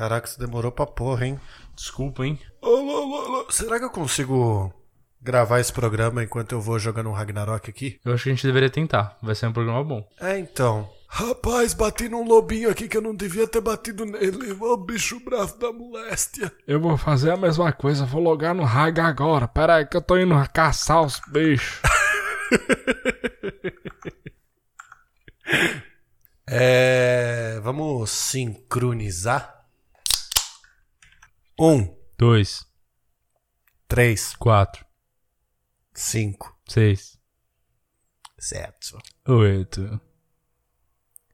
Caraca, isso demorou pra porra, hein? Desculpa, hein? Será que eu consigo gravar esse programa enquanto eu vou jogando um Ragnarok aqui? Eu acho que a gente deveria tentar. Vai ser um programa bom. É, então. Rapaz, bati num lobinho aqui que eu não devia ter batido nele. Ô bicho bravo da moléstia. Eu vou fazer a mesma coisa, vou logar no Rag agora. Pera aí que eu tô indo caçar os bichos. É. Vamos sincronizar? Um, Dois, três, quatro, cinco, seis, sete, oito,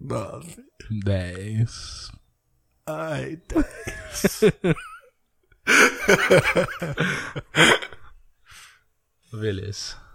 nove. dez. Ai, dez. Beleza.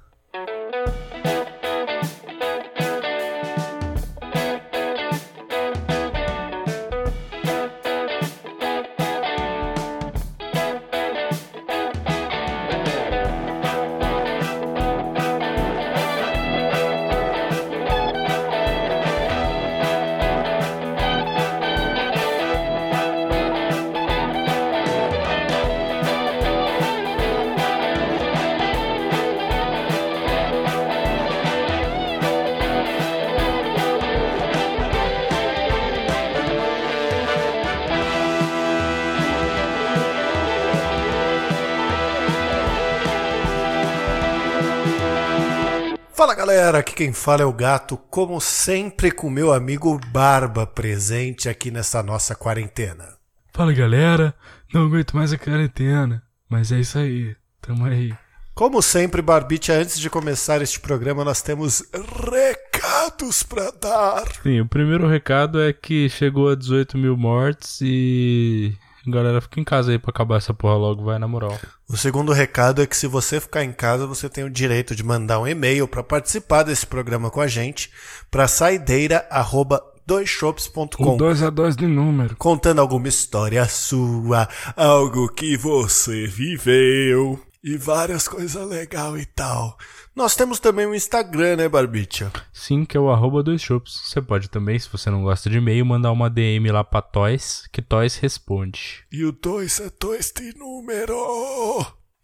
Galera, aqui quem fala é o Gato, como sempre com meu amigo Barba presente aqui nessa nossa quarentena. Fala galera, não aguento mais a quarentena. Mas é isso aí, tamo aí. Como sempre, Barbite, antes de começar este programa, nós temos recados pra dar. Sim, o primeiro recado é que chegou a 18 mil mortes e. Galera, fica em casa aí pra acabar essa porra logo, vai na moral. O segundo recado é que se você ficar em casa, você tem o direito de mandar um e-mail para participar desse programa com a gente para saideira@doisshops.com. 2 a 2 de número. contando alguma história sua, algo que você viveu e várias coisas legais e tal. Nós temos também um Instagram, né, Barbicha? Sim, que é o arroba dois shops. Você pode também, se você não gosta de e-mail, mandar uma DM lá pra Toys, que Toys responde. E o 2 é 2 de número.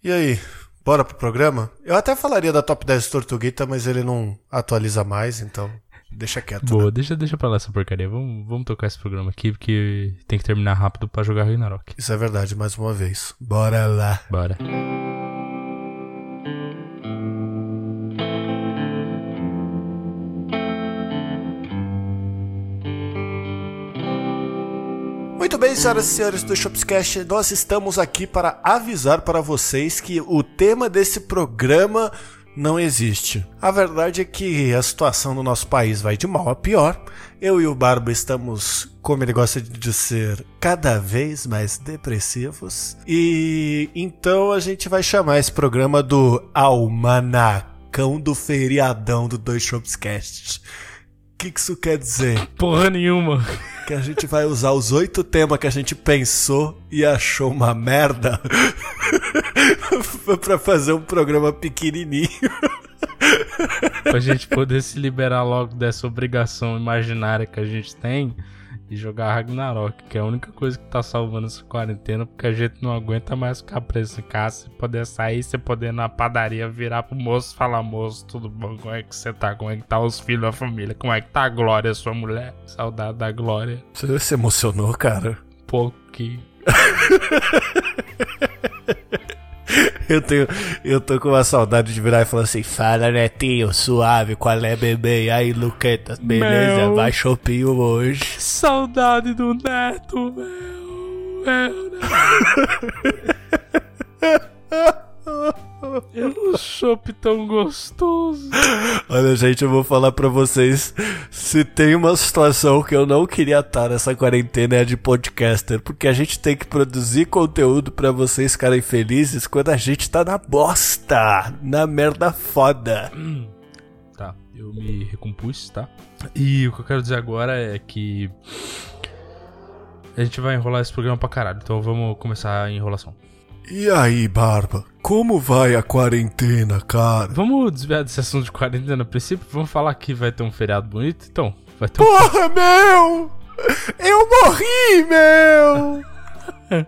E aí, bora pro programa? Eu até falaria da Top 10 Tortuguita, mas ele não atualiza mais, então deixa quieto. né? Boa, deixa, deixa pra lá essa porcaria. Vamos, vamos tocar esse programa aqui, porque tem que terminar rápido pra jogar Ragnarok. Isso é verdade, mais uma vez. Bora lá. Bora. Muito bem, senhoras e senhores do Shopscast, nós estamos aqui para avisar para vocês que o tema desse programa não existe. A verdade é que a situação no nosso país vai de mal a pior. Eu e o Barba estamos, como ele gosta de dizer, cada vez mais depressivos. E então a gente vai chamar esse programa do Almanacão do Feriadão do Dois Shopscast. O que que isso quer dizer? Porra nenhuma. que a gente vai usar os oito temas que a gente pensou e achou uma merda pra fazer um programa pequenininho. pra gente poder se liberar logo dessa obrigação imaginária que a gente tem e jogar Ragnarok, que é a única coisa que tá salvando essa quarentena, porque a gente não aguenta mais ficar preso em casa, você poder sair, você poder ir na padaria, virar pro moço falar, moço, tudo bom? Como é que você tá? Como é que tá os filhos, a família? Como é que tá a Glória, sua mulher? Saudade da Glória. Você se emocionou, cara? Pouquinho. Eu tenho, eu tô com uma saudade de virar e falar assim: Fala, netinho, suave, qual é, bebê? E aí, Luquetas, beleza? Meu. Vai chopinho hoje. Saudade do neto, meu. meu É um chopp tão gostoso. Olha, gente, eu vou falar pra vocês: se tem uma situação que eu não queria estar nessa quarentena é a de podcaster, porque a gente tem que produzir conteúdo pra vocês ficarem felizes quando a gente tá na bosta, na merda foda. Tá, eu me recompus, tá? E o que eu quero dizer agora é que. A gente vai enrolar esse programa pra caralho, então vamos começar a enrolação. E aí, Barba, como vai a quarentena, cara? Vamos desviar desse assunto de quarentena a princípio? Vamos falar que vai ter um feriado bonito? Então, vai ter um. Porra, meu! Eu morri, meu!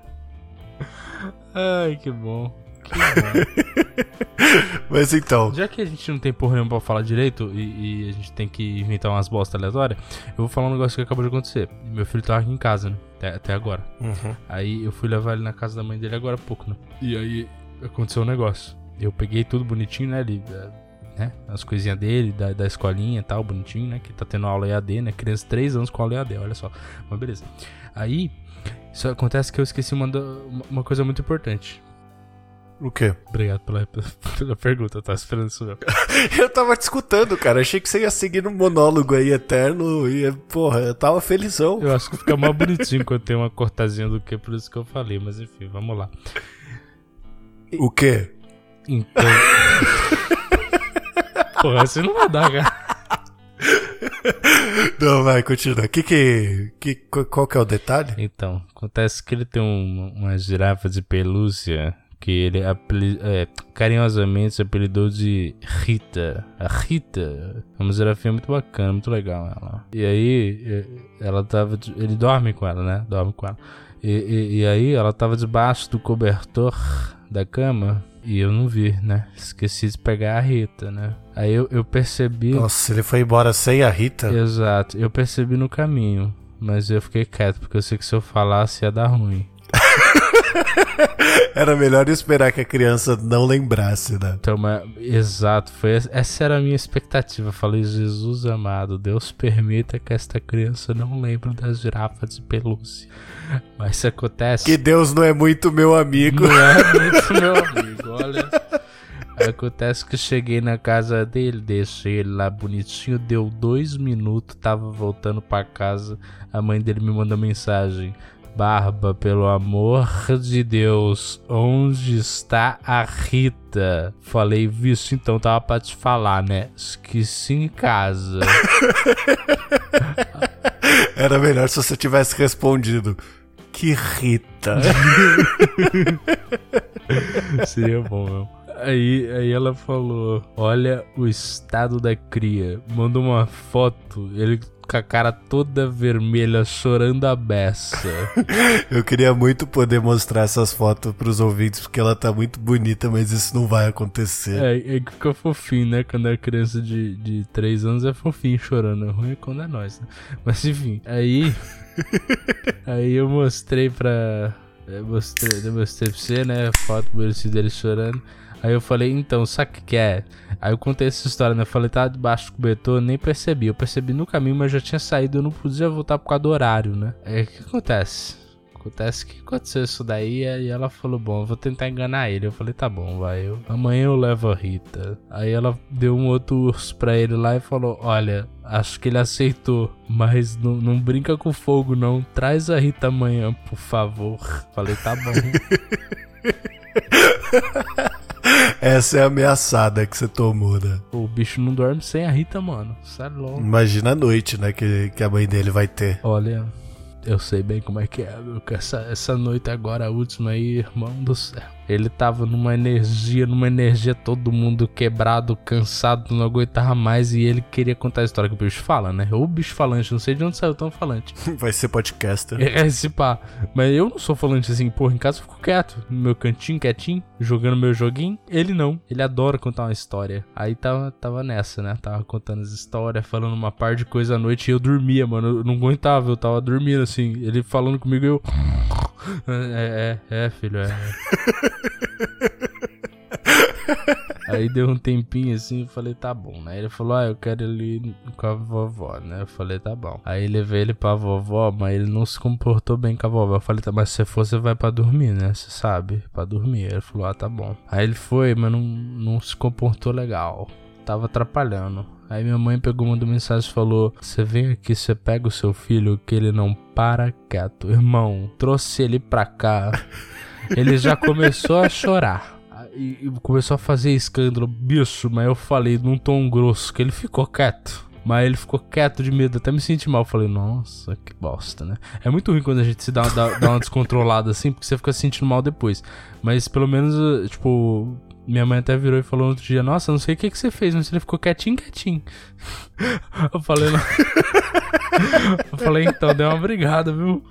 Ai, que bom. Que bom. Mas então, Já que a gente não tem porra nenhuma pra falar direito e, e a gente tem que inventar umas bosta aleatórias, eu vou falar um negócio que acabou de acontecer. Meu filho tava aqui em casa, né? Até, até agora. uhum. Aí eu fui levar ele na casa da mãe dele agora há pouco, né? E aí aconteceu um negócio. Eu peguei tudo bonitinho, né? Ele, eh, né? As coisinhas dele, da, da escolinha e tal, bonitinho, né? Que tá tendo aula EAD, né? Criança de 3 anos com aula EAD, olha só. Mas beleza. Aí, só acontece que eu esqueci uma- uma coisa muito importante. O quê? Obrigado pela, pela pergunta, eu tava esperando isso mesmo. Eu tava te escutando, cara. Achei que você ia seguir num monólogo aí eterno e, porra, eu tava felizão. Eu acho que fica mais bonitinho quando tem uma cortazinha do que por isso que eu falei, mas enfim, vamos lá. O quê? Então. Porra, você não vai dar, cara. Não, vai, continua. Que que, que, qual qual que é o detalhe? Então, acontece que ele tem um- uma girafa de pelúcia que ele apeli- é, carinhosamente se apelidou de Rita. A Rita é uma girafinha muito bacana, muito legal ela. E aí, ela tava. Ele dorme com ela, né? Dorme com ela. E, e- e aí, ela tava debaixo do cobertor da cama. E eu não vi, né? Esqueci de pegar a Rita, né? Aí eu, eu percebi. Nossa, ele foi embora sem a Rita? Exato, eu percebi no caminho, mas eu fiquei quieto, porque eu sei que se eu falasse ia dar ruim. Era melhor esperar que a criança não lembrasse, né? Então, mas, exato, foi essa- era a minha expectativa. Eu falei, Jesus amado, Deus permita que esta criança não lembre das girafas de pelúcia. Mas isso acontece. Que Deus não é muito meu amigo. Não é muito meu amigo, olha. Acontece que cheguei na casa dele, deixei ele lá bonitinho, deu dois minutos, tava voltando pra casa. A mãe dele me mandou mensagem: Barba, pelo amor de Deus, onde está a Rita? Falei, visto, então tava pra te falar, né? Esqueci em casa. Era melhor se você tivesse respondido. Que Rita. Seria bom, meu. Aí, aí ela falou: Olha o estado da cria. Mandou uma foto, ele com a cara toda vermelha, chorando a beça. Eu queria muito poder mostrar essas fotos pros ouvintes, porque ela tá muito bonita, mas isso não vai acontecer. É, é que fica fofinho, né? Quando é criança de, de 3 anos é fofinho chorando. É ruim quando é nós, né? Mas enfim, aí. aí eu mostrei pra. Eu mostrei, eu mostrei pra você, né? A foto bonitinha dele chorando. Aí eu falei, então, sabe o que, é? Aí eu contei essa história, né? Eu falei, tá debaixo do cobertor, nem percebi. Eu percebi no caminho, mas já tinha saído, eu não podia voltar por causa do horário, né? Aí o que acontece? Acontece que aconteceu isso daí e ela falou, bom, vou tentar enganar ele. Eu falei, tá bom, vai. Eu, amanhã eu levo a Rita. Aí ela deu um outro urso pra ele lá e falou, olha, acho que ele aceitou, mas não, não brinca com fogo não. Traz a Rita amanhã, por favor. Falei, tá bom. Essa é a ameaçada que você tomou, né? o bicho não dorme sem a Rita, mano. Sério, louco. Imagina a noite, né, que, que a mãe dele vai ter. Olha, eu sei bem como é que é, meu. Essa, essa noite agora, a última aí, irmão do céu. Ele tava numa energia, numa energia, todo mundo quebrado, cansado, não aguentava mais. E ele queria contar a história que o bicho fala, né? O bicho falante, não sei de onde saiu tão falante. Vai ser podcaster. É esse pá. Mas eu não sou falante assim, porra, em casa eu fico quieto, no meu cantinho, quietinho, jogando meu joguinho. Ele não. Ele adora contar uma história. Aí tava, tava nessa, né? Tava contando as histórias, falando uma par de coisa à noite e eu dormia, mano. Eu não aguentava, eu tava dormindo assim. Ele falando comigo e eu. É, é, é, filho, é. Aí deu um tempinho assim, eu falei, tá bom, né? Ele falou, ah, eu quero ele com a vovó, né? Eu falei, tá bom. Aí levei ele pra vovó, mas ele não se comportou bem com a vovó. Eu falei, tá, mas se você for, você vai pra dormir, né? Você sabe, pra dormir. Ele falou, ah, tá bom. Aí ele foi, mas não, não se comportou legal. Tava atrapalhando. Aí minha mãe pegou, mandou mensagem e falou: Você vem aqui, você pega o seu filho que ele não para quieto. Irmão, trouxe ele pra cá. Ele já começou a chorar. E e começou a fazer escândalo. Bicho, mas eu falei num tom grosso que ele ficou quieto. Mas ele ficou quieto de medo, até me senti mal. Falei, nossa, que bosta, né? É muito ruim quando a gente se dá, dá, dá uma descontrolada assim, porque você fica se sentindo mal depois. Mas pelo menos, tipo, minha mãe até virou e falou no outro dia: Nossa, não sei o que, que você fez, mas ele ficou quietinho, quietinho. Eu falei, não. Eu falei, então, deu uma brigada, viu?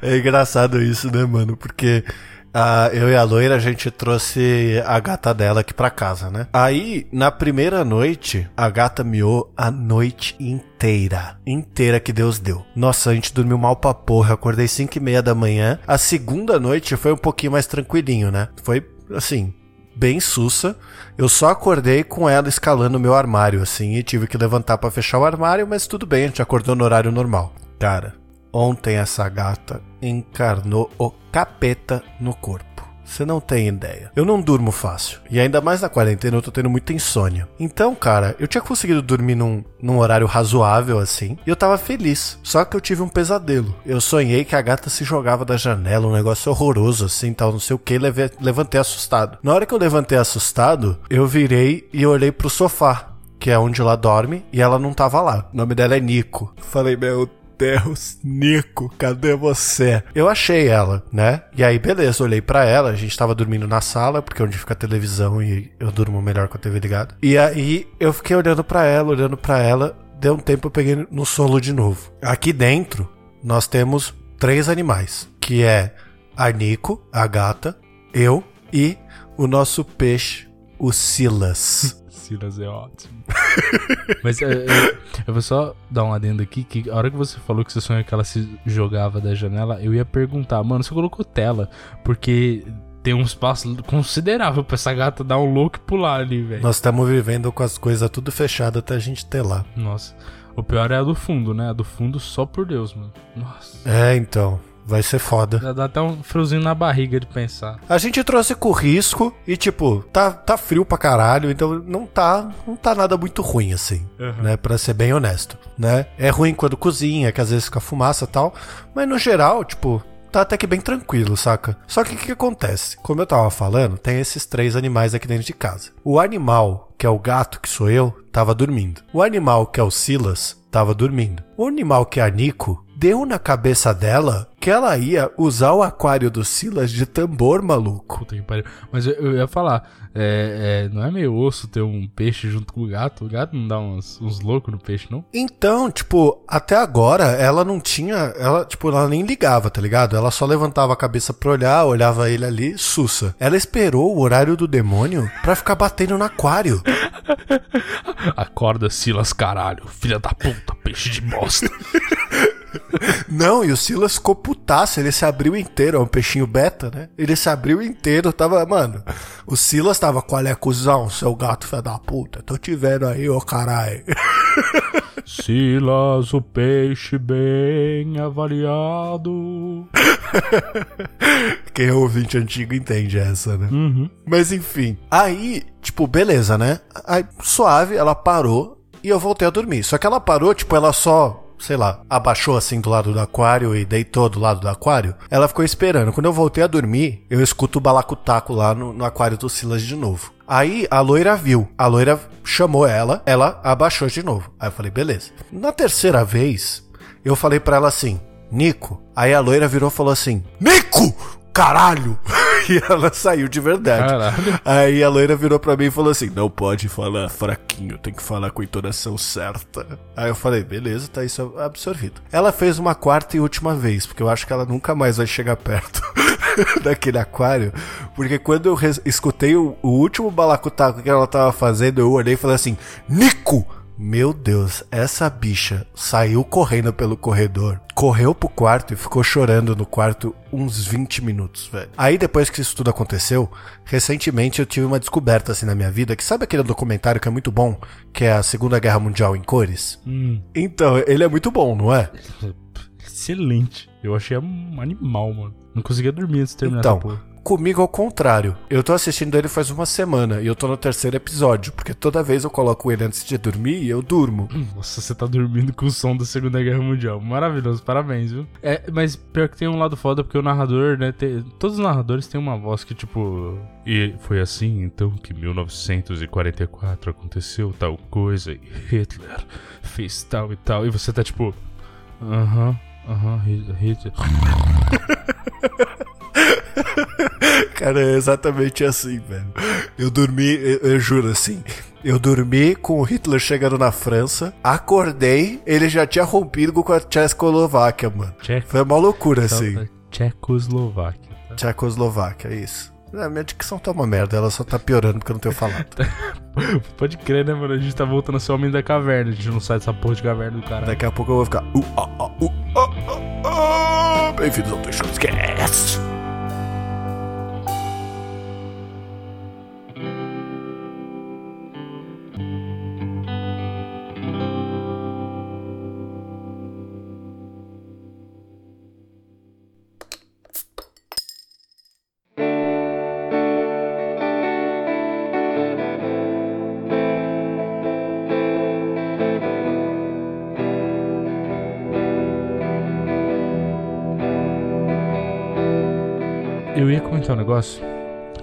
é engraçado isso, né, mano? Porque ah, eu e a loira, a gente trouxe a gata dela aqui pra casa, né? Aí, na primeira noite, a gata miou a noite inteira. Inteira que Deus deu. Nossa, a gente dormiu mal pra porra. Acordei 5 e meia da manhã. A segunda noite foi um pouquinho mais tranquilinho, né? Foi, assim, bem sussa. Eu só acordei com ela escalando o meu armário, assim, e tive que levantar para fechar o armário, mas tudo bem, a gente acordou no horário normal. Cara, ontem essa gata encarnou o capeta no corpo. Você não tem ideia. Eu não durmo fácil. E ainda mais na quarentena eu tô tendo muita insônia. Então, cara, eu tinha conseguido dormir num, num horário razoável assim. E eu tava feliz. Só que eu tive um pesadelo. Eu sonhei que a gata se jogava da janela, um negócio horroroso assim, tal, não sei o que. Levantei assustado. Na hora que eu levantei assustado, eu virei e olhei pro sofá que é onde ela dorme, e ela não tava lá. O nome dela é Nico. Falei, meu Deus, Nico, cadê você? Eu achei ela, né? E aí, beleza, olhei para ela, a gente tava dormindo na sala, porque é onde fica a televisão e eu durmo melhor com a TV ligada. E aí eu fiquei olhando para ela, olhando para ela, deu um tempo eu peguei no solo de novo. Aqui dentro, nós temos três animais, que é a Nico, a gata, eu e o nosso peixe, o Silas. Silas é ótimo. Mas é, é, eu vou só dar um adendo aqui, que a hora que você falou que você sonhou que ela se jogava da janela, eu ia perguntar, mano, você colocou tela, porque tem um espaço considerável pra essa gata dar um louco e pular ali, velho. Nós estamos vivendo com as coisas tudo fechado até a gente ter lá. Nossa. O pior é a do fundo, né? A do fundo só por Deus, mano. Nossa. É, então. Vai ser foda. Já dá até um friozinho na barriga de pensar. A gente trouxe com risco e, tipo, tá, tá frio pra caralho, então não tá, não tá nada muito ruim, assim, uhum. né? Pra ser bem honesto, né? É ruim quando cozinha, que às vezes fica fumaça e tal, mas no geral, tipo, tá até que bem tranquilo, saca? Só que o que, que, acontece? Como eu tava falando, tem esses três animais aqui dentro de casa. O animal, que é o gato, que sou eu, tava dormindo. O animal, que é o Silas, tava dormindo. O animal, que é a Nico, deu na cabeça dela que ela ia usar o aquário do Silas de tambor, maluco. Puta que pariu. Mas eu, eu ia falar, é, é, não é meio osso ter um peixe junto com o gato? O gato não dá uns, uns loucos no peixe, não? Então, tipo, até agora ela não tinha. Ela, tipo, ela nem ligava, tá ligado? Ela só levantava a cabeça pra olhar, olhava ele ali, sussa. Ela esperou o horário do demônio pra ficar batendo no aquário. Acorda, Silas, caralho. Filha da puta, peixe de bosta. Não, e o Silas ficou putaço, ele se abriu inteiro, é um peixinho beta, né? Ele se abriu inteiro, tava, mano. O Silas tava, qual é, cuzão, seu gato filho da puta? Tô te vendo aí, ô caralho. Silas, o peixe bem avaliado. Quem é ouvinte antigo entende essa, né? Uhum. Mas enfim, aí, tipo, beleza, né? Aí, suave, ela parou e eu voltei a dormir. Só que ela parou, tipo, ela só sei lá, abaixou assim do lado do aquário e deitou do lado do aquário, ela ficou esperando. Quando eu voltei a dormir, eu escuto o balacutaco lá no, no aquário do Silas de novo. Aí a loira viu, a loira chamou ela, ela abaixou de novo. Aí eu falei, beleza. Na terceira vez, eu falei para ela assim, Nico. Aí a loira virou e falou assim: Nico! Caralho! e ela saiu de verdade. Caralho. Aí a loira virou pra mim e falou assim: Não pode falar fraquinho, tem que falar com a entonação certa. Aí eu falei: Beleza, tá isso absorvido. Ela fez uma quarta e última vez, porque eu acho que ela nunca mais vai chegar perto. daquele aquário, porque quando eu escutei o, o último balacutaco que ela tava fazendo, eu olhei e falei assim: Nico! Meu Deus, essa bicha saiu correndo pelo corredor, correu pro quarto e ficou chorando no quarto uns 20 minutos, velho. Aí depois que isso tudo aconteceu, recentemente eu tive uma descoberta assim na minha vida, que sabe aquele documentário que é muito bom, que é a Segunda Guerra Mundial em cores? Hum. Então, ele é muito bom, não é? Excelente. Eu achei um animal, mano. Não conseguia dormir antes de terminar então. Comigo ao contrário. Eu tô assistindo ele faz uma semana e eu tô no terceiro episódio, porque toda vez eu coloco ele antes de dormir e eu durmo. Nossa, você tá dormindo com o som da Segunda Guerra Mundial. Maravilhoso, parabéns, viu? É, mas pior que tem um lado foda, porque o narrador, né? Tem, todos os narradores têm uma voz que, tipo. E foi assim então que 1944 aconteceu tal coisa e Hitler fez tal e tal. E você tá tipo. Aham, aham, Hitler. Cara, é exatamente assim, velho. Eu dormi, eu, eu, juro assim. Eu dormi com o Hitler chegando na França, acordei, ele já tinha rompido com a Tchecoslováquia, mano. Tcheco, Foi uma loucura, assim. Tchecoslováquia. tá? Tchecoslováquia, é isso. A minha dicção tá uma merda, ela só tá piorando porque eu não tenho falado. Pode crer, né, mano? A gente tá voltando a ser homem da caverna. A gente não sai dessa porra de caverna do caralho. Daqui a pouco eu vou ficar. Uh, ah, ah, uh, ah, ah, ah. Bem-vindos ao Deixoscast! Eu negócio.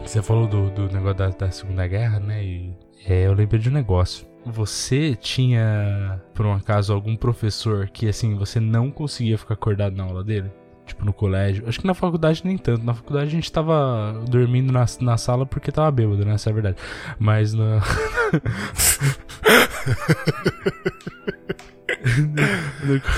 Você falou do, do negócio da, da Segunda Guerra, né? E é, eu lembrei de um negócio. Você tinha, por um acaso, algum professor que, assim, você não conseguia ficar acordado na aula dele? Tipo, no colégio. Acho que na faculdade nem tanto. Na faculdade a gente tava dormindo na, na sala porque tava bêbado, né? Essa é a verdade. Mas na.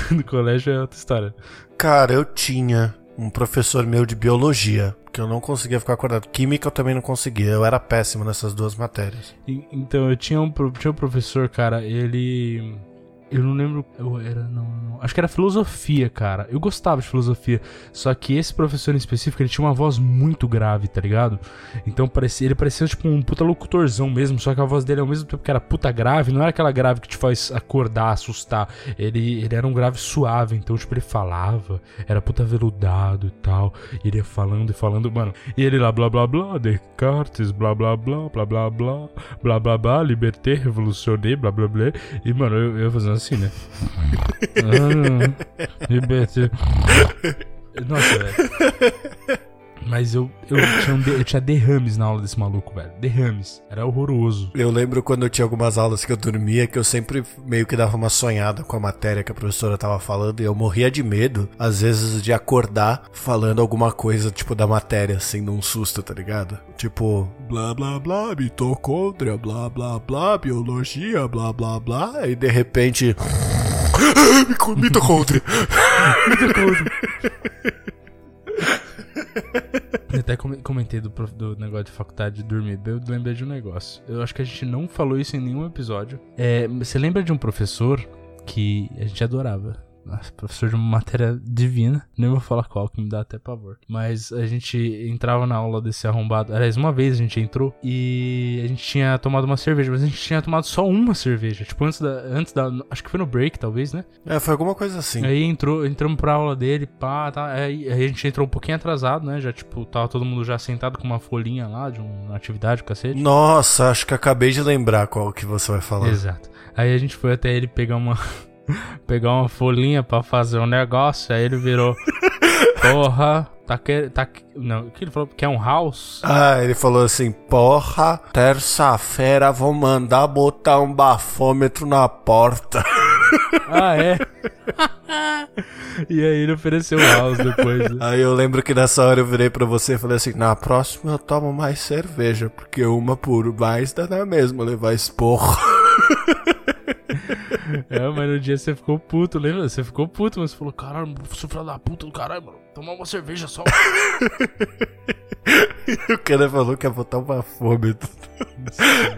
no, no colégio é outra história. Cara, eu tinha um professor meu de biologia, que eu não conseguia ficar acordado. Química eu também não conseguia, eu era péssimo nessas duas matérias. Então, eu tinha um, tinha um professor, cara, ele. Eu não lembro. Eu era. Não, não. Acho que era filosofia, cara. Eu gostava de filosofia. Só que esse professor em específico, ele tinha uma voz muito grave, tá ligado? Então parecia, ele parecia tipo um puta locutorzão mesmo. Só que a voz dele, ao mesmo tempo que era puta grave, não era aquela grave que te faz acordar, assustar. Ele, ele era um grave suave. Então, tipo, ele falava, era puta veludado e tal. E ele ia falando e falando, mano. E ele lá, blá blá blá, Descartes, blá blá blá, blá blá blá, blá blá blá, liberté, revolucionei, blá blá blá. E, mano, eu, eu fazendo assim, né? ah, liberté. Mas eu, eu, tinha um de- eu tinha derrames na aula desse maluco, velho. Derrames. Era horroroso. Eu lembro quando eu tinha algumas aulas que eu dormia, que eu sempre meio que dava uma sonhada com a matéria que a professora tava falando, e eu morria de medo, às vezes, de acordar falando alguma coisa, tipo, da matéria, assim, num susto, tá ligado? Tipo, blá blá blá, mitocôndria, blá blá blá, biologia, blá blá blá, e de repente. mitocôndria! Eu até come- comentei do, do negócio de faculdade de dormir. Eu lembrei de um negócio. Eu acho que a gente não falou isso em nenhum episódio. É, você lembra de um professor que a gente adorava? Nossa, professor de uma matéria divina. Nem vou falar qual, que me dá até pavor. Mas a gente entrava na aula desse arrombado. Aliás, uma vez a gente entrou e a gente tinha tomado uma cerveja, mas a gente tinha tomado só uma cerveja. Tipo, antes da. Antes da acho que foi no break, talvez, né? É, foi alguma coisa assim. Aí entrou, entramos pra aula dele, pá, tá. Aí, aí a gente entrou um pouquinho atrasado, né? Já, tipo, tava todo mundo já sentado com uma folhinha lá de uma atividade, cacete. Nossa, acho que acabei de lembrar qual que você vai falar. Exato. Aí a gente foi até ele pegar uma. pegar uma folhinha pra fazer um negócio. Aí ele virou. Porra, tá que. Tá, que- não, o que ele falou? Quer um house? Ah, ele falou assim: Porra, terça-feira vou mandar botar um bafômetro na porta. Ah, é? e aí ele ofereceu um house depois. né? Aí eu lembro que nessa hora eu virei pra você e falei assim: Na próxima eu tomo mais cerveja, porque uma por mais dá na mesma levar esporro. É, mas no dia você ficou puto, lembra? Você ficou puto, mas você falou, caralho, professor filho da puta do caralho, mano. Tomar uma cerveja só. O cara falou que ia botar um bafômetro.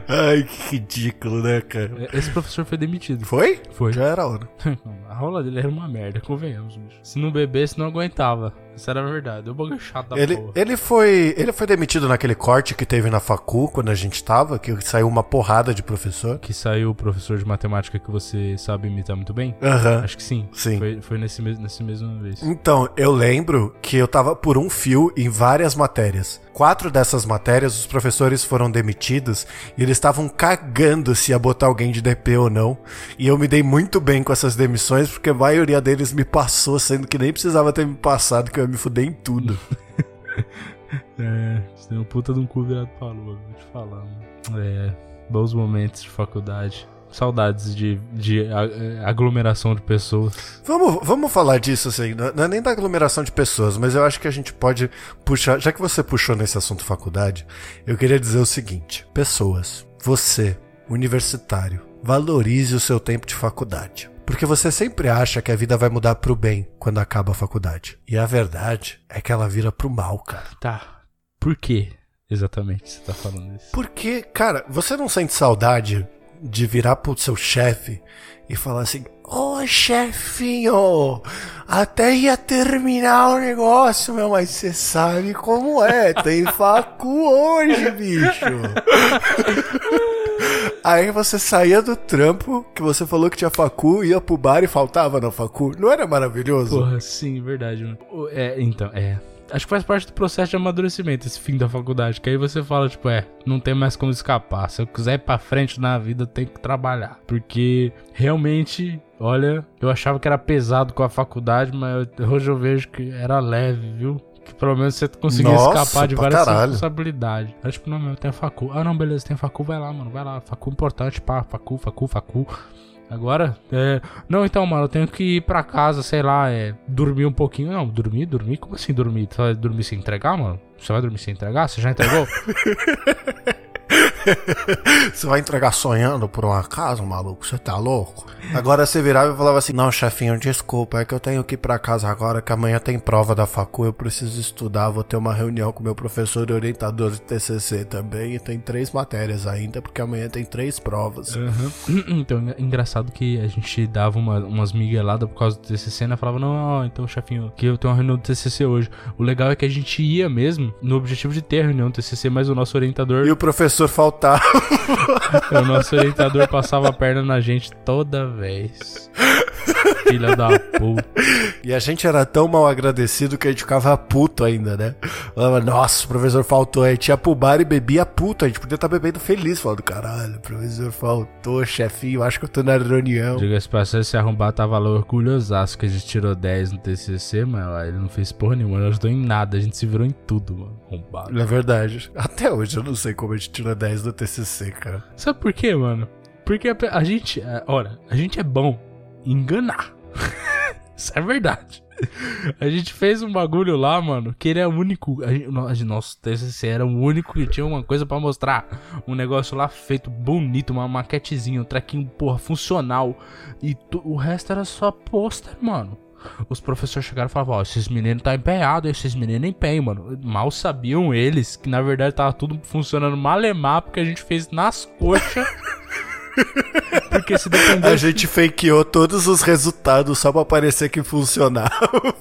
Ai, que ridículo, né, cara? Esse professor foi demitido. Foi? Foi. Já era hora. A rola dele era uma merda, convenhamos, bicho. Se não bebesse, não aguentava. Isso era verdade. Eu bagulho chato da Ele, porra. ele, foi, ele foi demitido naquele corte que teve na facu quando a gente tava, que saiu uma porrada de professor. Que saiu o professor de matemática que você sabe imitar muito bem? Aham. Acho que sim. Sim. Foi, foi nesse, mes nesse mesmo vez. Então, eu lembro que eu tava por um fio em várias matérias. Quatro dessas matérias, os professores foram demitidos e eles estavam cagando se ia botar alguém de DP ou não. E eu me dei muito bem com essas demissões, porque a maioria deles me passou, sendo que nem precisava ter me passado, que eu ia me fuder em tudo. É, você tem um puta de um cu virado pra lua, vou te falar. Mano. É, bons momentos de faculdade. Saudades de, de é, aglomeração de pessoas. Vamos, vamos falar disso assim, não é nem da aglomeração de pessoas, mas eu acho que a gente pode puxar, já que você puxou nesse assunto faculdade, eu queria dizer o seguinte: pessoas, você, universitário, valorize o seu tempo de faculdade. Porque você sempre acha que a vida vai mudar pro bem quando acaba a faculdade. E a verdade é que ela vira pro mal, cara. Tá. Por que exatamente você tá falando isso? Porque, cara, você não sente saudade de virar pro seu chefe e falar assim: Ô chefinho, até ia terminar o negócio, meu, mas você sabe como é, tem facu hoje, bicho. Aí você saía do trampo, que você falou que tinha facu, ia pro bar e faltava na facu. Não era maravilhoso? Porra, sim, verdade, mano. É, então, é. Acho que faz parte do processo de amadurecimento, esse fim da faculdade. Que aí você fala, tipo, é, não tem mais como escapar. Se eu quiser ir pra frente na vida, eu tenho que trabalhar. Porque realmente, olha, eu achava que era pesado com a faculdade, mas hoje eu vejo que era leve, viu? Que pelo menos você conseguia Nossa, escapar de várias caralho. responsabilidades. Aí, tipo, não, meu, tem a facu. Ah, não, beleza, tem facu, vai lá, mano, vai lá. Facu importante, pá, facu, facu, facu. Agora, é. Não, então, mano, eu tenho que ir pra casa, sei lá, é. Dormir um pouquinho. Não, dormir, dormir? Como assim dormir? Você vai dormir sem entregar, mano? Você vai dormir sem entregar? Você já entregou? Você vai entregar sonhando por um acaso, maluco? Você tá louco? Agora você virava e falava assim: Não, chefinho, desculpa, é que eu tenho que ir pra casa agora, que amanhã tem prova da facu, eu preciso estudar, vou ter uma reunião com meu professor e orientador de TCC também, e tem três matérias ainda, porque amanhã tem três provas. então, engra- engraçado que a gente dava uma- umas migueladas por causa do TCC, né? Falava, não, então, chefinho, que eu tenho uma reunião do TCC hoje. O legal é que a gente ia mesmo no objetivo de ter a reunião do TCC, mas o nosso orientador E o professor faltava. O nosso orientador passava a perna na gente toda vez. Filha da puta. E a gente era tão mal agradecido que a gente ficava puto ainda, né? Falava, nossa, o professor faltou. Aí tinha pro bar e bebia puto. A gente podia estar bebendo feliz, falando, caralho, o professor faltou, chefinho, acho que eu tô na reunião. Diga-se pra você, esse arrombado tava lá orgulhosaço que a gente tirou 10 no TCC, mas ele não fez porra nenhuma, não ajudou em nada, a gente se virou em tudo, mano. Arrombado. É verdade. Até hoje eu não sei como a gente tirou 10 do TCC, cara. Sabe por quê, mano? Porque a, a gente, é, olha, a gente é bom enganar. Isso é verdade. A gente fez um bagulho lá, mano, que ele é o único. A gente, nosso TCC era o único que tinha uma coisa pra mostrar. Um negócio lá feito bonito, uma maquetezinha, um trequinho, porra, funcional. E tu- o resto era só pôster, mano. Os professores chegaram e falavam: Ó, esses meninos tá empenhado, esses meninos empenham, mano. Mal sabiam eles que na verdade tava tudo funcionando malemar porque a gente fez nas coxas. porque se A dependesse. gente fakeou todos os resultados só pra parecer que funcionava.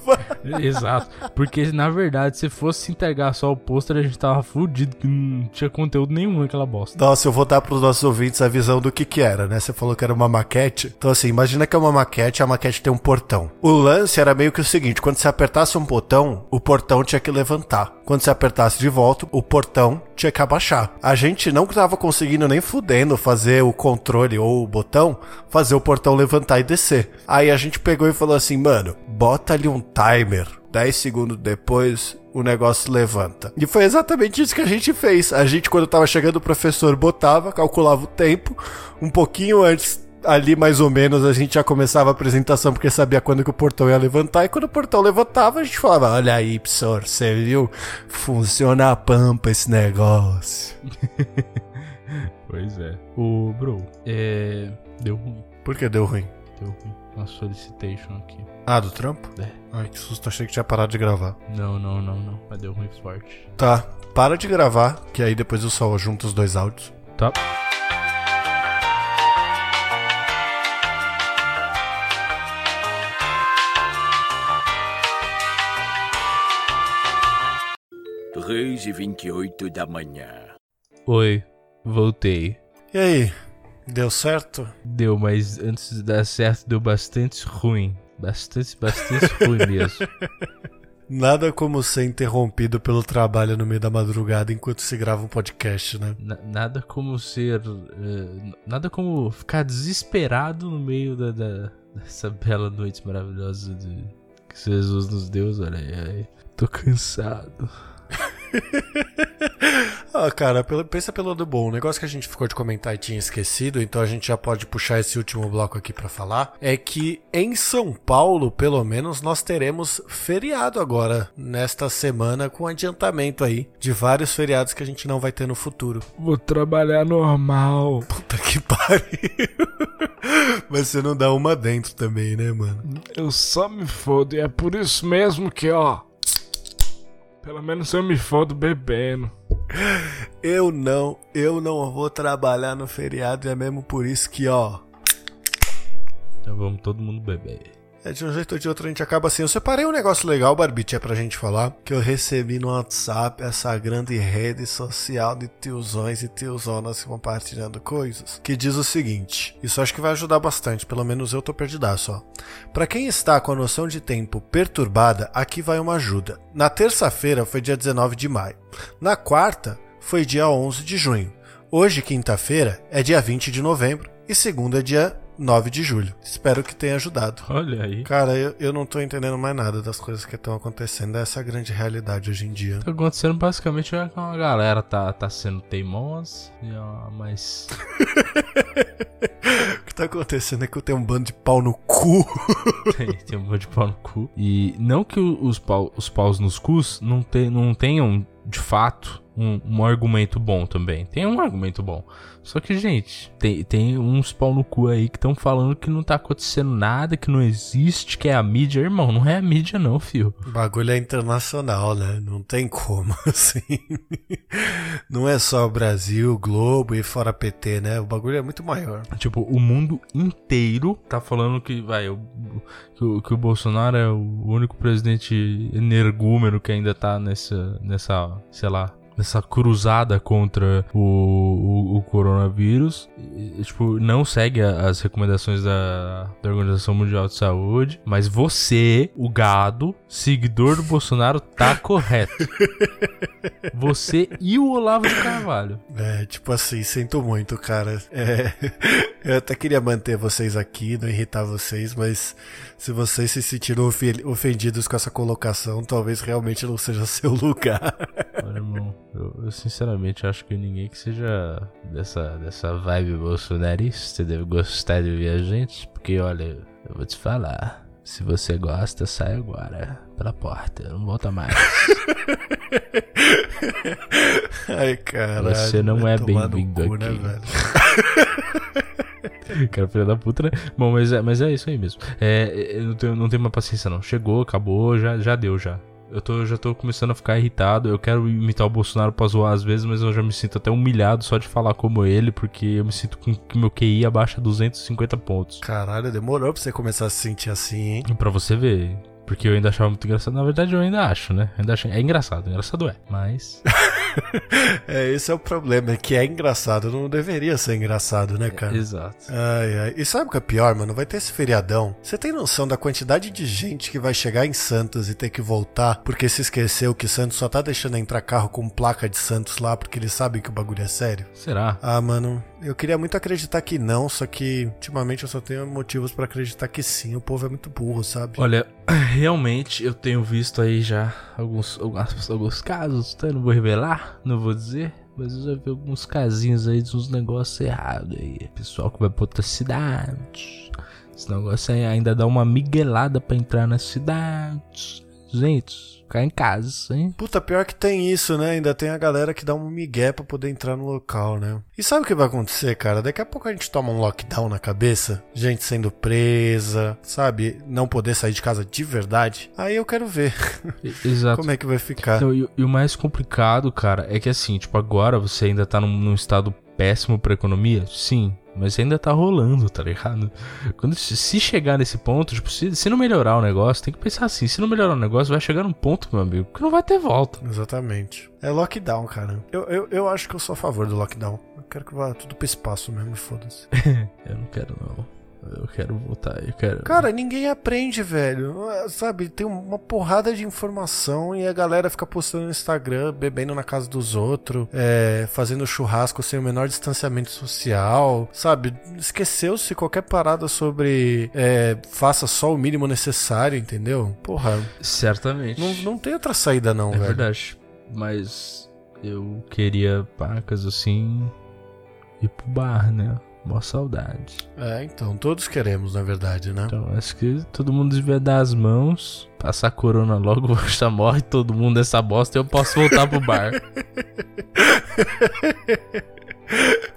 Exato. Porque na verdade, se fosse entregar só o pôster, a gente tava fudido, que não tinha conteúdo nenhum naquela bosta. Nossa, eu vou dar pros nossos ouvintes a visão do que que era, né? Você falou que era uma maquete. Então assim, imagina que é uma maquete, a maquete tem um portão. O lance era meio que o seguinte, quando você apertasse um botão, o portão tinha que levantar. Quando você apertasse de volta, o portão tinha que abaixar. A gente não tava conseguindo nem fudendo fazer o controle ou o botão, fazer o portão levantar e descer. Aí a gente pegou e falou assim, mano, bota ali um timer. 10 segundos depois, o negócio levanta. E foi exatamente isso que a gente fez. A gente, quando tava chegando, o professor botava, calculava o tempo. Um pouquinho antes, ali mais ou menos, a gente já começava a apresentação, porque sabia quando que o portão ia levantar. E quando o portão levantava, a gente falava: Olha aí, professor, você viu? Funciona a pampa esse negócio. Pois é. O Bro, é. Deu ruim. Por que deu ruim? Deu ruim. Uma solicitation aqui. Ah, do trampo? É. Ai, que susto, achei que tinha parado de gravar. Não, não, não, não. Mas deu ruim forte. Tá, para de gravar, que aí depois eu só junto os dois áudios. Tá. Três e vinte e oito da manhã. Oi, voltei. E aí, deu certo? Deu, mas antes de dar certo, deu bastante ruim. Bastante, bastante ruim mesmo. Nada como ser interrompido pelo trabalho no meio da madrugada enquanto se grava um podcast, né? Na- nada como ser. eh, nada como ficar desesperado no meio da, da- dessa bela noite maravilhosa de, que Jesus nos deu. Olha aí, tô cansado. Ah, cara, pelo- pensa pelo lado bom. O negócio que a gente ficou de comentar e tinha esquecido, então a gente já pode puxar esse último bloco aqui pra falar, é que em São Paulo, pelo menos, nós teremos feriado agora, nesta semana, com adiantamento aí de vários feriados que a gente não vai ter no futuro. Vou trabalhar normal. Puta que pariu. Mas você não dá uma dentro também, né, mano? Eu só me fodo. E é por isso mesmo que, ó. Pelo menos eu me fodo bebendo. Eu não, eu não vou trabalhar no feriado e é mesmo por isso que, ó, Então vamos todo mundo beber. É, de um jeito ou de outro a gente acaba assim. Eu separei um negócio legal, Barbite, é pra gente falar, que eu recebi no WhatsApp essa grande rede social de tiozões e tiozonas compartilhando coisas, que diz o seguinte, isso acho que vai ajudar bastante, pelo menos eu tô perdidaço, ó. Pra quem está com a noção de tempo perturbada, aqui vai uma ajuda. Na terça-feira foi dia 19 de maio. Na quarta foi dia 11 de junho. Hoje, quinta-feira, é dia 20 de novembro e segunda é dia 9 de julho. Espero que tenha ajudado. Olha aí. Cara, eu, eu não tô entendendo mais nada das coisas que estão acontecendo. Essa é a grande realidade hoje em dia. Tá acontecendo basicamente é que uma galera tá, tá sendo teimosa, mas O que tá acontecendo é que eu tenho um bando de pau no cu. tem, tem um monte de pau no cu. E não que os, pau, os paus nos cus não, te, não tenham, de fato, um, um argumento bom também. Tem um argumento bom. Só que, gente, tem, tem uns pau no cu aí que estão falando que não tá acontecendo nada, que não existe, que é a mídia. Irmão, não é a mídia não, fio. O bagulho é internacional, né? Não tem como, assim. Não é só Brasil, Globo e fora PT, né? O bagulho é muito maior. Tipo, o mundo inteiro tá falando que, vai, o, que, o, que o Bolsonaro é o único presidente energúmeno que ainda tá nessa, nessa, sei lá, nessa cruzada contra o, o, o coronavírus. E, tipo, não segue as recomendações da, da Organização Mundial de Saúde, mas você, o gado, seguidor do Bolsonaro, tá correto. Você e o Olavo de Carvalho. É, tipo assim, sinto muito, cara. É, eu até queria manter vocês aqui, não irritar vocês, mas se vocês se sentiram ofe- ofendidos com essa colocação, talvez realmente não seja seu lugar. Olha, irmão, eu, eu sinceramente acho que ninguém que seja dessa, dessa vibe bolsonarista deve gostar de ver a gente, porque olha, eu vou te falar. Se você gosta, sai agora pela porta, não volta mais. Ai, cara. Você não é bem-vindo aqui. Né, velho? Cara, filha da puta, né? Bom, mas é, mas é isso aí mesmo. É, não tenho, não tenho mais paciência, não. Chegou, acabou, já, já deu, já. Eu tô, já tô começando a ficar irritado. Eu quero imitar o Bolsonaro pra zoar às vezes, mas eu já me sinto até humilhado só de falar como ele, porque eu me sinto com que meu QI abaixa 250 pontos. Caralho, demorou pra você começar a se sentir assim, hein? Pra você ver. Porque eu ainda achava muito engraçado. Na verdade, eu ainda acho, né? Ainda acho, é engraçado, engraçado é. Mas. É, esse é o problema, é que é engraçado, não deveria ser engraçado, né, cara? Exato. Ai, ai. E sabe o que é pior, mano? Vai ter esse feriadão. Você tem noção da quantidade de gente que vai chegar em Santos e ter que voltar porque se esqueceu que Santos só tá deixando entrar carro com placa de Santos lá porque eles sabem que o bagulho é sério? Será? Ah, mano, eu queria muito acreditar que não, só que ultimamente eu só tenho motivos pra acreditar que sim. O povo é muito burro, sabe? Olha, realmente eu tenho visto aí já alguns, alguns, alguns casos, tá? Não vou revelar, não vou dizer. Mas eu já vi alguns casinhos aí de uns negócios errados aí. Pessoal que vai pra outra cidade. Esse negócio aí ainda dá uma miguelada pra entrar na cidade. Gente, ficar em casa, hein? Puta, pior que tem isso, né? Ainda tem a galera que dá um migué pra poder entrar no local, né? E sabe o que vai acontecer, cara? Daqui a pouco a gente toma um lockdown na cabeça, gente sendo presa, sabe? Não poder sair de casa de verdade. Aí eu quero ver Exato. como é que vai ficar. Então, e, e o mais complicado, cara, é que assim, tipo, agora você ainda tá num, num estado péssimo pra economia? Sim. Mas ainda tá rolando, tá ligado? Quando se chegar nesse ponto, tipo, se, se não melhorar o negócio, tem que pensar assim, se não melhorar o negócio, vai chegar num ponto, meu amigo, que não vai ter volta. Exatamente. É lockdown, cara. Eu, eu, eu acho que eu sou a favor do lockdown. Eu quero que vá tudo pro espaço mesmo, foda-se. Eu não quero, não. Eu quero voltar, eu quero. Cara, ninguém aprende, velho. Sabe, tem uma porrada de informação e a galera fica postando no Instagram, bebendo na casa dos outros, é, fazendo churrasco sem o menor distanciamento social, sabe? Esqueceu-se qualquer parada sobre é, faça só o mínimo necessário, entendeu? Porra, Certamente. não, não tem outra saída não, é velho. verdade. Mas eu queria pacas assim ir pro bar, né? Mó saudade. É, então, todos queremos, na verdade, né? Então, acho que todo mundo devia dar as mãos, passar a corona logo, já morre todo mundo dessa bosta e eu posso voltar pro bar.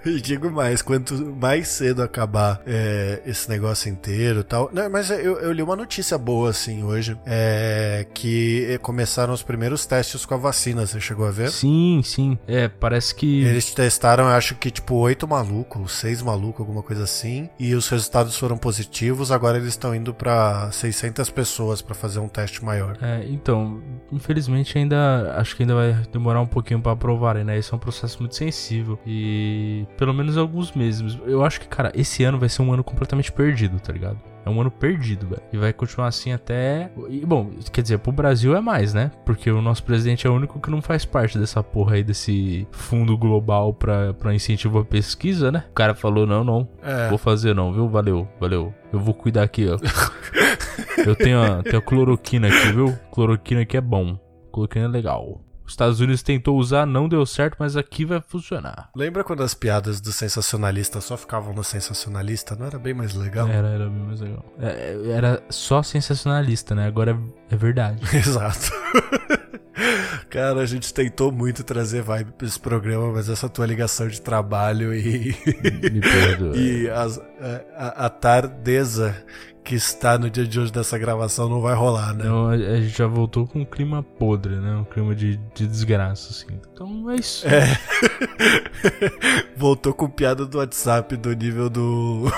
E digo mais, quanto mais cedo acabar é, esse negócio inteiro e tal. Não, mas eu, eu, li uma notícia boa, assim, hoje. É, que começaram os primeiros testes com a vacina, você chegou a ver? Sim, sim. É, parece que. Eles testaram, acho que, tipo, oito malucos, seis malucos, alguma coisa assim. E os resultados foram positivos. Agora eles estão indo para 600 pessoas para fazer um teste maior. É, então, infelizmente ainda. Acho que ainda vai demorar um pouquinho para aprovarem, né? Esse é um processo muito sensível. E pelo menos alguns meses. Eu acho que, cara, esse ano vai ser um ano completamente perdido, tá ligado? É um ano perdido, velho. E vai continuar assim até. E, bom, quer dizer, pro Brasil é mais, né? Porque o nosso presidente é o único que não faz parte dessa porra aí, desse fundo global pra, pra incentivo à pesquisa, né? O cara falou: não, não. É. Vou fazer não, viu? Valeu, valeu. Eu vou cuidar aqui, ó. Eu tenho a, tenho a cloroquina aqui, viu? Cloroquina aqui é bom. Cloroquina é legal. Os Estados Unidos tentou usar, não deu certo, mas aqui vai funcionar. Lembra quando as piadas do sensacionalista só ficavam no sensacionalista? Não era bem mais legal? Era, era bem mais legal. É, era só sensacionalista, né? Agora é, é verdade. Exato. Cara, a gente tentou muito trazer vibe pra esse programa, mas essa tua ligação de trabalho e. Me perdoa. e as, a, a tardeza que está no dia de hoje dessa gravação não vai rolar, né? Não, a gente já voltou com um clima podre, né? Um clima de, de desgraça, assim. Então é isso. É. voltou com piada do WhatsApp do nível do.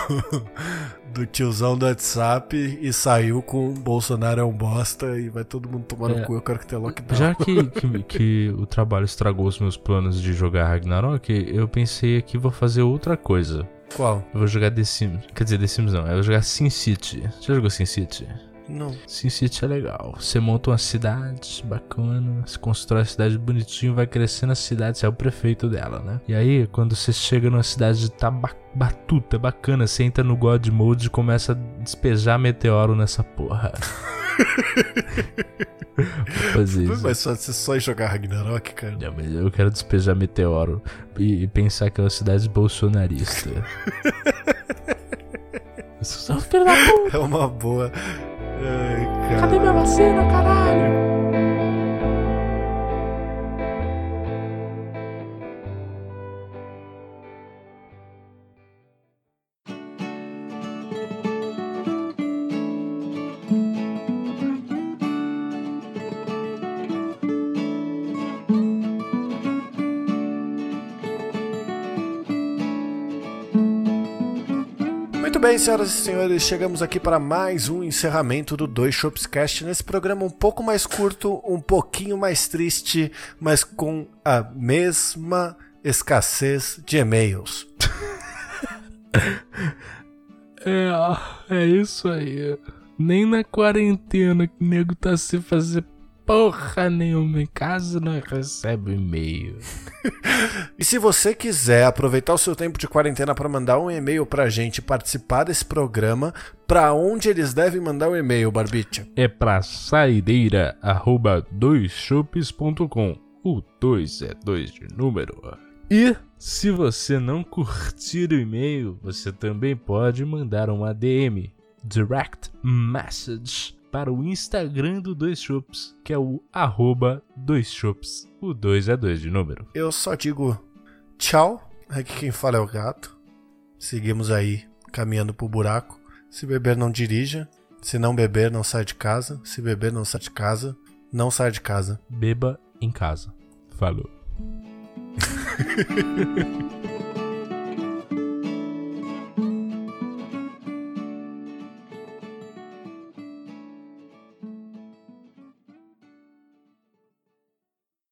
do tiozão do WhatsApp e saiu com Bolsonaro é um bosta e vai todo mundo tomar é, no cu, eu quero que tenha lockdown. Já que, que, que, o trabalho estragou os meus planos de jogar Ragnarok, eu pensei que vou fazer outra coisa. Qual? Eu vou jogar The Sims. Quer dizer, The Sims não. Eu vou jogar Sin City. Já jogou Sin City? Não. Sin City é legal. Você monta uma cidade bacana, se constrói a cidade bonitinho, vai crescendo a cidade, você é o prefeito dela, né? E aí, quando você chega numa cidade tá batuta, bacana, você entra no God Mode e começa a despejar meteoro nessa porra. fazer isso. Mas só, você só jogar Ragnarok, cara. Não, mas eu quero despejar meteoro e, e pensar que é uma cidade bolsonarista. é uma boa. Ai, Cadê minha vacina, caralho? Senhoras e senhores, chegamos aqui para mais um encerramento do Dois Shopscast nesse programa um pouco mais curto, um pouquinho mais triste, mas com a mesma escassez de e-mails. é, é isso aí. Nem na quarentena que o nego tá se fazer porra nenhuma em casa, não recebe e-mail. e se você quiser aproveitar o seu tempo de quarentena para mandar um e-mail pra gente participar desse programa, pra onde eles devem mandar o um e-mail, Barbicha? É pra saideira, arroba doisshops.com. O 2 é 2 de número. E se você não curtir o e-mail, você também pode mandar um ADM, Direct Message, para o Instagram do Dois Shops, que é o arroba Dois Shops. O 2 é 2 de número. Eu só digo tchau. Aqui quem fala é o gato. Seguimos aí caminhando pro buraco. Se beber, não dirija. Se não beber, não sai de casa. Se beber, não sai de casa. Não sai de casa. Beba em casa. Falou.